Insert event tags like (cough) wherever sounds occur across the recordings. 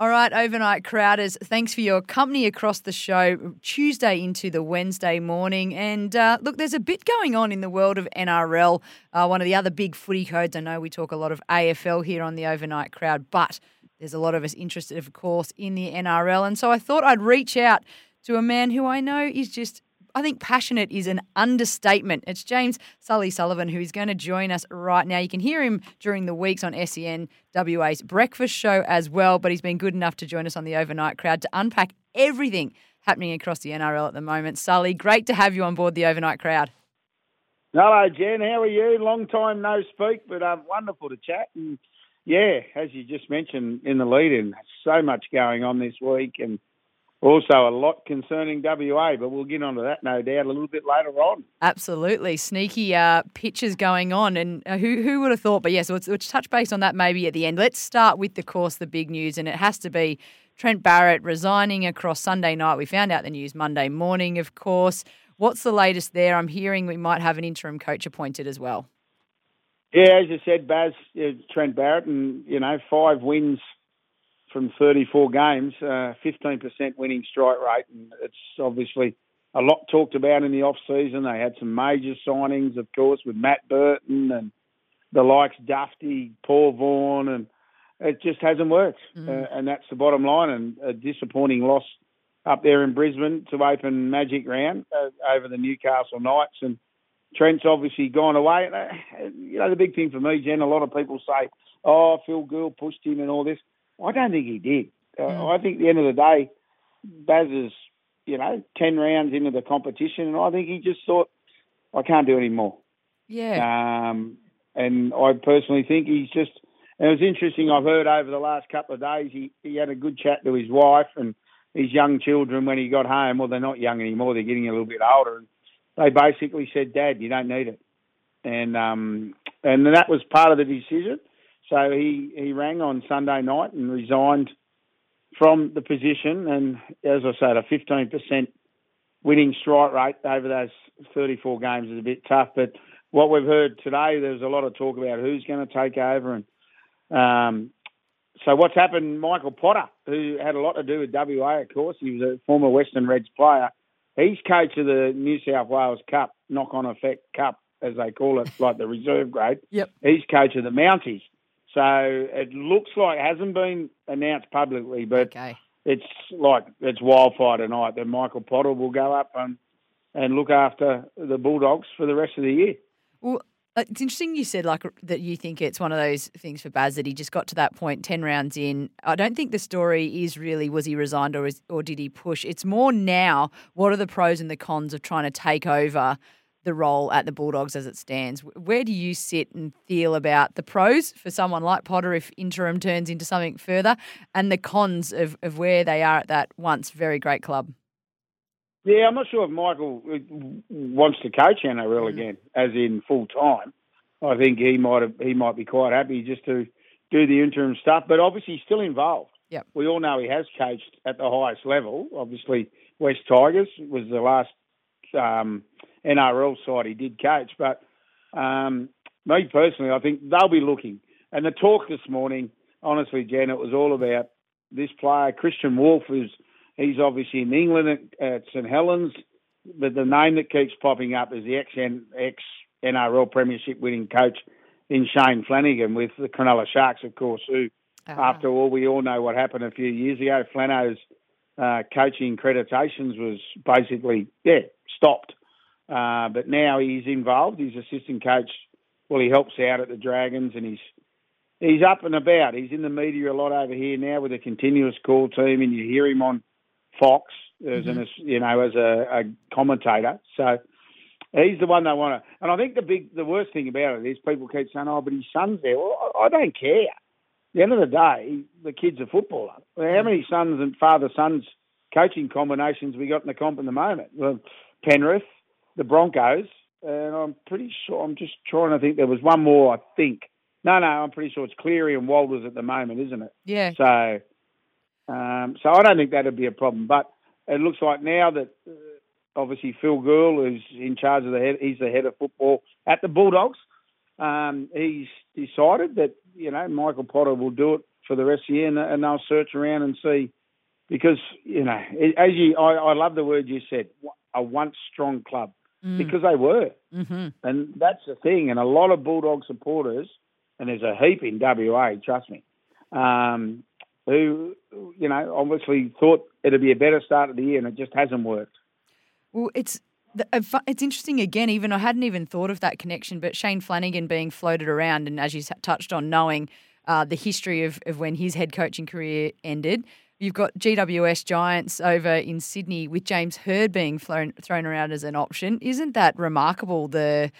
All right, overnight crowders, thanks for your company across the show, Tuesday into the Wednesday morning. And uh, look, there's a bit going on in the world of NRL. Uh, one of the other big footy codes, I know we talk a lot of AFL here on the overnight crowd, but there's a lot of us interested, of course, in the NRL. And so I thought I'd reach out to a man who I know is just I think passionate is an understatement. It's James Sully Sullivan who is going to join us right now. You can hear him during the weeks on SEN WA's breakfast show as well, but he's been good enough to join us on the overnight crowd to unpack everything happening across the NRL at the moment. Sully, great to have you on board the overnight crowd. Hello, Jen. How are you? Long time no speak, but um, wonderful to chat. And yeah, as you just mentioned in the lead-in, so much going on this week, and also, a lot concerning WA, but we'll get onto that no doubt a little bit later on. Absolutely, sneaky uh, pitches going on, and uh, who who would have thought? But yes, yeah, so let's, touch base on that maybe at the end. Let's start with the course, the big news, and it has to be Trent Barrett resigning across Sunday night. We found out the news Monday morning, of course. What's the latest there? I'm hearing we might have an interim coach appointed as well. Yeah, as you said, Baz, Trent Barrett, and you know, five wins from 34 games, uh, 15% winning strike rate, and it's obviously a lot talked about in the off season. They had some major signings, of course, with Matt Burton and the likes Dufty, Paul Vaughan, and it just hasn't worked. Mm. Uh, and that's the bottom line. And a disappointing loss up there in Brisbane to open Magic Round uh, over the Newcastle Knights. And Trent's obviously gone away. Uh, you know, the big thing for me, Jen, a lot of people say, oh, Phil Gould pushed him and all this. I don't think he did. Uh, mm. I think at the end of the day, Baz is, you know, 10 rounds into the competition, and I think he just thought, I can't do any more. Yeah. Um, and I personally think he's just, and it was interesting, I've heard over the last couple of days, he, he had a good chat to his wife and his young children when he got home. Well, they're not young anymore, they're getting a little bit older. And they basically said, Dad, you don't need it. And um, and that was part of the decision. So he, he rang on Sunday night and resigned from the position. And as I said, a 15% winning strike rate over those 34 games is a bit tough. But what we've heard today, there's a lot of talk about who's going to take over. And um, so what's happened, Michael Potter, who had a lot to do with WA, of course, he was a former Western Reds player. He's coach of the New South Wales Cup, knock on effect cup, as they call it, like the reserve grade. Yep. He's coach of the Mounties. So it looks like it hasn't been announced publicly, but okay. it's like it's wildfire tonight that Michael Potter will go up and and look after the Bulldogs for the rest of the year. Well, uh, it's interesting you said like that you think it's one of those things for Baz that he just got to that point 10 rounds in. I don't think the story is really was he resigned or is, or did he push? It's more now what are the pros and the cons of trying to take over the role at the Bulldogs as it stands. Where do you sit and feel about the pros for someone like Potter if interim turns into something further and the cons of, of where they are at that once very great club? Yeah, I'm not sure if Michael uh, wants to coach NRL mm. again, as in full time. I think he might have, he might be quite happy just to do the interim stuff, but obviously he's still involved. Yep. We all know he has coached at the highest level. Obviously, West Tigers was the last um, NRL side he did coach. But um, me personally, I think they'll be looking. And the talk this morning, honestly, Jen, it was all about this player, Kristian Woolf, who's he's obviously in England at, at St Helens, but the name that keeps popping up is the ex ex NRL Premiership winning coach in Shane Flanagan with the Cronulla Sharks, of course, who, uh-huh. after all, we all know what happened a few years ago. Flano's uh, coaching accreditations was basically, yeah, stopped. Uh, but now he's involved. He's assistant coach. Well, he helps out at the Dragons, and he's he's up and about. He's in the media a lot over here now with a continuous call team, and you hear him on Fox as mm-hmm. an you know as a, a commentator. So he's the one they want to. And I think the big, the worst thing about it is people keep saying, "Oh, but his son's there." Well, I, I don't care. At the end of the day, the kid's a footballer. How many sons and father sons coaching combinations we got in the comp at the moment? Well, Penrith, the Broncos, and I'm pretty sure. I'm just trying to think. There was one more, I think. No, no, I'm pretty sure it's Cleary and Walters at the moment, isn't it? Yeah. So, um, so I don't think that'd be a problem. But it looks like now that uh, obviously Phil Gould is in charge of the head. He's the head of football at the Bulldogs. Um, he's decided that you know Michael Potter will do it for the rest of the year, and, and they'll search around and see because you know as you I, I love the word you said a once strong club mm. because they were, mm-hmm. and that's the thing. And a lot of Bulldog supporters, and there's a heap in WA, trust me. Um, who, you know, obviously thought it'd be a better start of the year, and it just hasn't worked. Well, it's it's interesting again. Even I hadn't even thought of that connection, but Shane Flanagan being floated around, and as you touched on, knowing uh, the history of, of when his head coaching career ended. You've got GWS Giants over in Sydney with James Hird being thrown thrown around as an option. Isn't that remarkable? The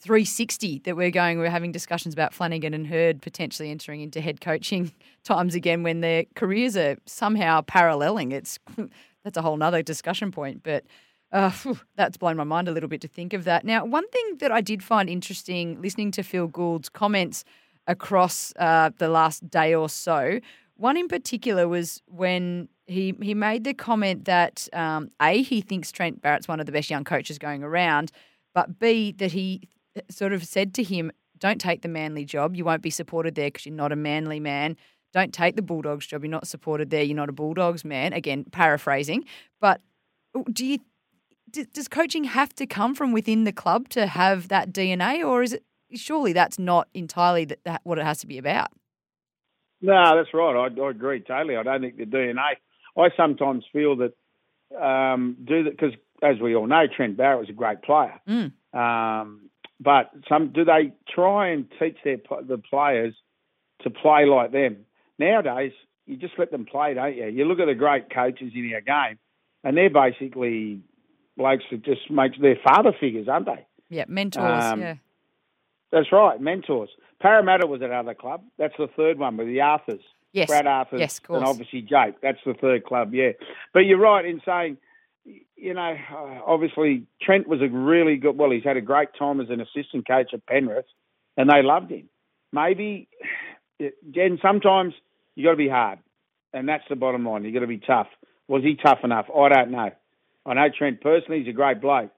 360 that we're going, we're having discussions about Flanagan and Hird potentially entering into head coaching (laughs) times again when their careers are somehow paralleling. It's (laughs) that's a whole nother discussion point, but uh, that's blown my mind a little bit to think of that. Now, one thing that I did find interesting listening to Phil Gould's comments across uh, the last day or so, one in particular was when he he made the comment that um, a he thinks Trent Barrett's one of the best young coaches going around, but b that he sort of said to him, "Don't take the Manly job. You won't be supported there because you're not a Manly man." Don't take the Bulldogs job. You're not supported there. You're not a Bulldogs man. Again, paraphrasing. But do you does coaching have to come from within the club to have that DNA, or is it surely that's not entirely that, that what it has to be about? No, that's right. I, I, agree totally. I don't think the DNA. I sometimes feel that um, do that because, as we all know, Trent Barrett was a great player. Mm. Um, but some do they try and teach their the players to play like them? Nowadays, you just let them play, don't you? You look at the great coaches in our game, and they're basically blokes that just make their father figures, aren't they? Yeah, mentors. Um, yeah, that's right, mentors. Parramatta was another club. That's the third one with the Arthurs. Yes, Brad Arthurs, yes, of course. and obviously Jake. That's the third club. Yeah, but you're right in saying, you know, uh, obviously Trent was a really good. Well, he's had a great time as an assistant coach at Penrith, and they loved him. Maybe, Jen. Sometimes you've got to be hard, and that's the bottom line. You've got to be tough. Was he tough enough? I don't know. I know Trent personally; he's a great bloke.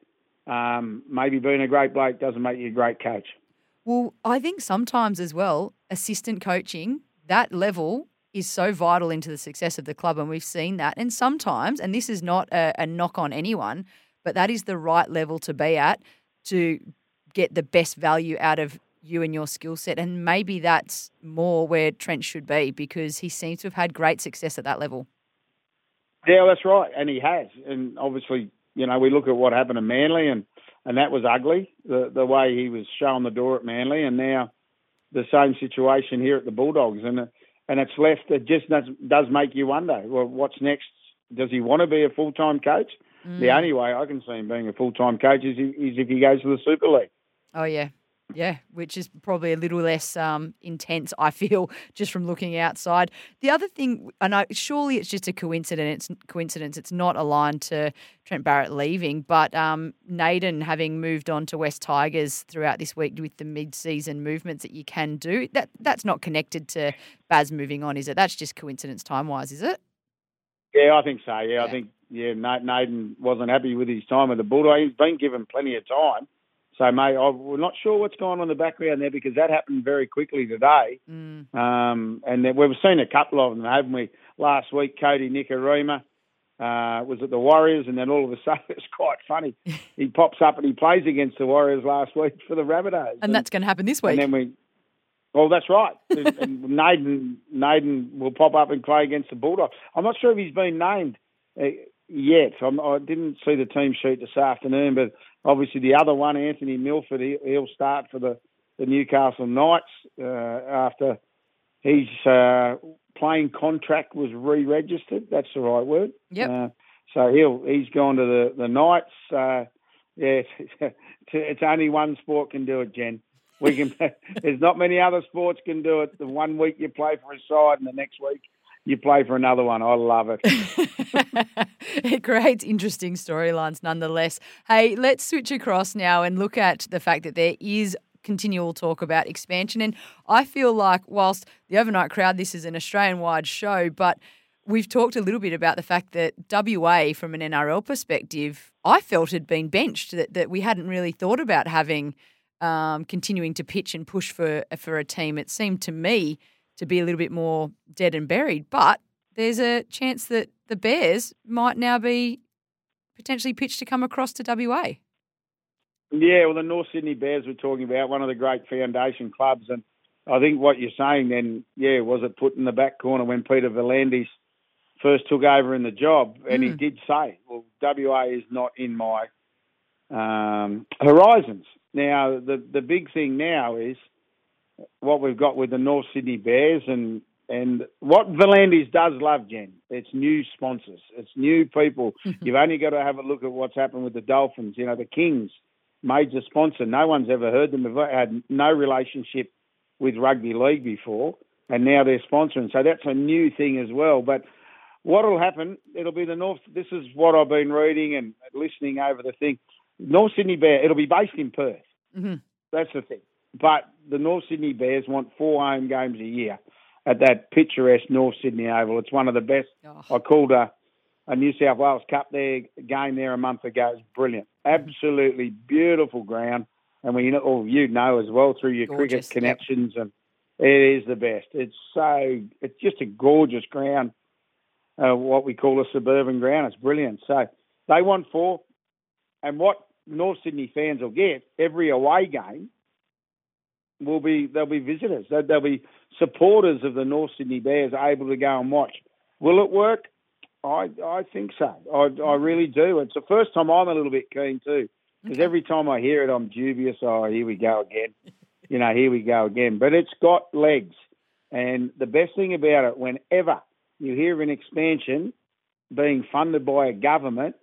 Um, maybe being a great bloke doesn't make you a great coach. Well, I think sometimes as well, assistant coaching that level is so vital into the success of the club, and we've seen that. And sometimes, and this is not a, a knock on anyone, but that is the right level to be at to get the best value out of you and your skill set. And maybe that's more where Trent should be because he seems to have had great success at that level. Yeah, that's right, and he has. And obviously, you know, we look at what happened to Manly, and and that was ugly. The the way he was showing the door at Manly, and now the same situation here at the Bulldogs, and and it's left. It just does does make you wonder. Well, what's next? Does he want to be a full time coach? Mm. The only way I can see him being a full time coach is, is if he goes to the Super League. Oh yeah, yeah, which is probably a little less um, intense, I feel, (laughs) just from looking outside. The other thing, and I surely it's just a coincidence. Coincidence. It's not aligned to Trent Barrett leaving, but um, Naden having moved on to West Tigers throughout this week with the mid-season movements that you can do. That that's not connected to Baz moving on, is it? That's just coincidence time-wise, is it? Yeah, I think so. Yeah, yeah. I think yeah, Naden wasn't happy with his time with the Bulldogs. He's been given plenty of time so, mate, I'm not sure what's going on in the background there because that happened very quickly today. Mm. Um, and we've seen a couple of them, haven't we? Last week, Kodi Nikorima uh, was at the Warriors, and then all of a (laughs) sudden, it's quite funny. (laughs) he pops up and he plays against the Warriors last week for the Rabbitohs. And, and that's going to happen this week. And then we, well, that's right. (laughs) and Naden, Naden will pop up and play against the Bulldogs. I'm not sure if he's been named. Uh, yet. I'm, I did not see the team sheet this afternoon, but obviously the other one, Anthony Milford, he, will start for the, the Newcastle Knights uh, after his uh, playing contract was re-registered. That's the right word. Yeah. Uh, so he'll he's gone to the the Knights. Uh, yeah, it's (laughs) only one sport can do it, Jen. We can. (laughs) there's not many other sports can do it. The one week you play for a side, and the next week you play for another one. I love it. (laughs) (laughs) it creates interesting storylines nonetheless. Hey, let's switch across now and look at the fact that there is continual talk about expansion. And I feel like, whilst the overnight crowd, this is an Australian wide show, but we've talked a little bit about the fact that WA, from an NRL perspective, I felt had been benched, that, that we hadn't really thought about having. Um, continuing to pitch and push for for a team, it seemed to me to be a little bit more dead and buried. But there's a chance that the Bears might now be potentially pitched to come across to WA. Yeah, well, the North Sydney Bears we're talking about, one of the great foundation clubs, and I think what you're saying then, yeah, was it put in the back corner when Peter V'landys first took over in the job, and mm. he did say, "Well, WA is not in my um, horizons." Now, the the big thing now is what we've got with the North Sydney Bears and and what V'landys does love, Jen, it's new sponsors, it's new people. (laughs) You've only got to have a look at what's happened with the Dolphins. You know, the Kings, major sponsor. No one's ever heard them. They've had no relationship with rugby league before, and now they're sponsoring. So that's a new thing as well. But what will happen? It'll be the North. This is what I've been reading and listening over the thing. North Sydney Bear. It'll be based in Perth. Mm-hmm. That's the thing. But the North Sydney Bears want four home games a year at that picturesque North Sydney Oval. It's one of the best. Oh. I called a, a New South Wales Cup there game there a month ago. It's brilliant, absolutely beautiful ground. And we, know, you know as well through your gorgeous, cricket connections, yep. and it is the best. It's so it's just a gorgeous ground. Uh, what we call a suburban ground. It's brilliant. So they want four, and what North Sydney fans will get every away game will be they'll be visitors. They'll be supporters of the North Sydney Bears able to go and watch. Will it work? I I think so. I I really do. It's the first time I'm a little bit keen too, because okay. every time I hear it, I'm dubious. Oh, here we go again. (laughs) you know, here we go again. But it's got legs, and the best thing about it, whenever you hear of an expansion being funded by a government,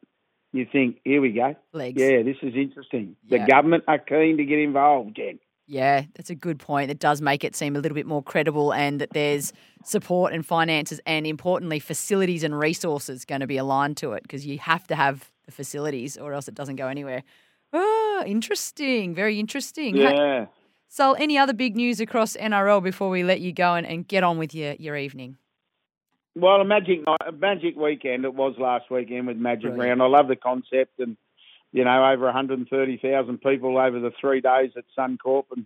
you think, here we go. Legs. Yeah, this is interesting. Yeah. The government are keen to get involved, Jen. Yeah, that's a good point. It does make it seem a little bit more credible and that there's support and finances and importantly facilities and resources going to be aligned to it because you have to have the facilities or else it doesn't go anywhere. Oh, interesting. Very interesting. Yeah. So, any other big news across NRL before we let you go and, and get on with your, your evening? Well, a magic night, a magic weekend it was last weekend with Magic Brilliant. Round. I love the concept and you know, over 130,000 people over the three days at Suncorp. And,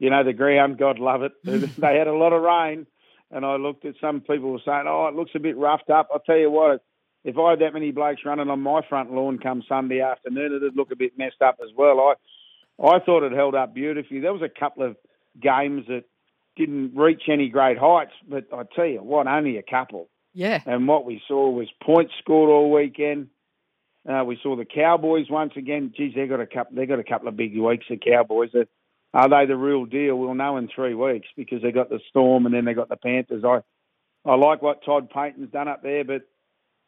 you know, the ground, God love it. (laughs) they had a lot of rain. And I looked at some people were saying, oh, it looks a bit roughed up. I'll tell you what, if I had that many blokes running on my front lawn come Sunday afternoon, it'd look a bit messed up as well. I, I thought it held up beautifully. There was a couple of games that didn't reach any great heights, but I tell you what, only a couple. Yeah. And what we saw was points scored all weekend. Uh, we saw the Cowboys once again. Geez, they got a couple. They got a couple of big weeks. The Cowboys. Are they the real deal? We'll know in three weeks because they got the Storm and then they got the Panthers. I I like what Todd Payten's done up there, but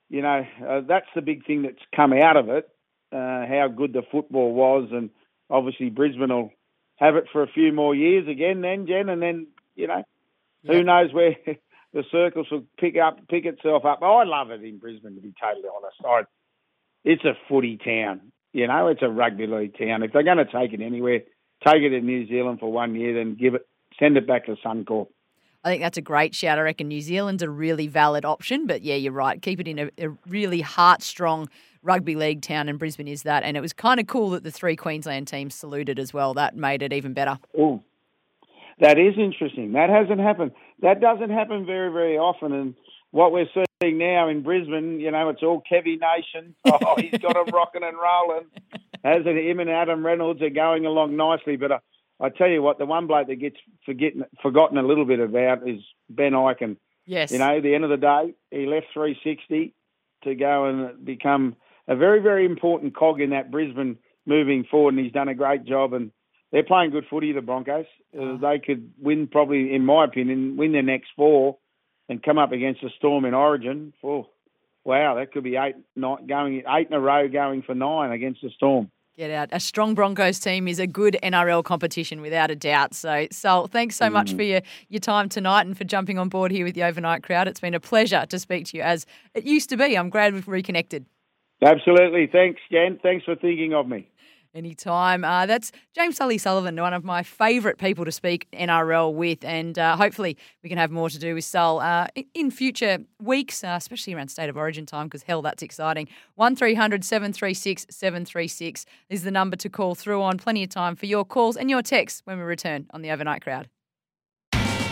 you know uh, that's the big thing that's come out of it. Uh, how good the football was, and obviously Brisbane will have it for a few more years again. Then Jen, and then you know yeah. who knows where (laughs) the circles will pick up pick itself up. I love it in Brisbane to be totally honest. I it's a footy town. You know, it's a rugby league town. If they're going to take it anywhere, take it to New Zealand for one year, then give it, send it back to Suncorp. I think that's a great shout. I reckon New Zealand's a really valid option, but yeah, you're right. Keep it in a, a really heart strong rugby league town, and Brisbane is that. And it was kind of cool that the three Queensland teams saluted as well. That made it even better. Oh, that is interesting. That hasn't happened. That doesn't happen very, very often. And what we're seeing now in Brisbane, you know, it's all Kevy Nation. (laughs) Oh, he's got them rocking and rolling. As it, him and Adam Reynolds are going along nicely. But I, I tell you what, the one bloke that gets forgetting, forgotten a little bit about is Ben Ikin. Yes. You know, at the end of the day, he left 360 to go and become a very, very important cog in that Brisbane moving forward, and he's done a great job. And they're playing good footy. The Broncos. Uh, they could win probably, in my opinion, win their next four, and come up against the Storm in Origin. Oh, wow, that could be eight, not going eight in a row, going for nine against the Storm. Get out. A strong Broncos team is a good NRL competition without a doubt. So, Sol, thanks so much mm. for your, your time tonight and for jumping on board here with the overnight crowd. It's been a pleasure to speak to you as it used to be. I'm glad we've reconnected. Absolutely. Thanks, Jen. Thanks for thinking of me. Anytime. Uh, that's James Sully Sullivan, one of my favourite people to speak NRL with, and uh, hopefully we can have more to do with Sol uh, in future weeks, uh, especially around State of Origin time, because hell, that's exciting. 1300 736 736 is the number to call through on. Plenty of time for your calls and your texts when we return on the Overnight Crowd.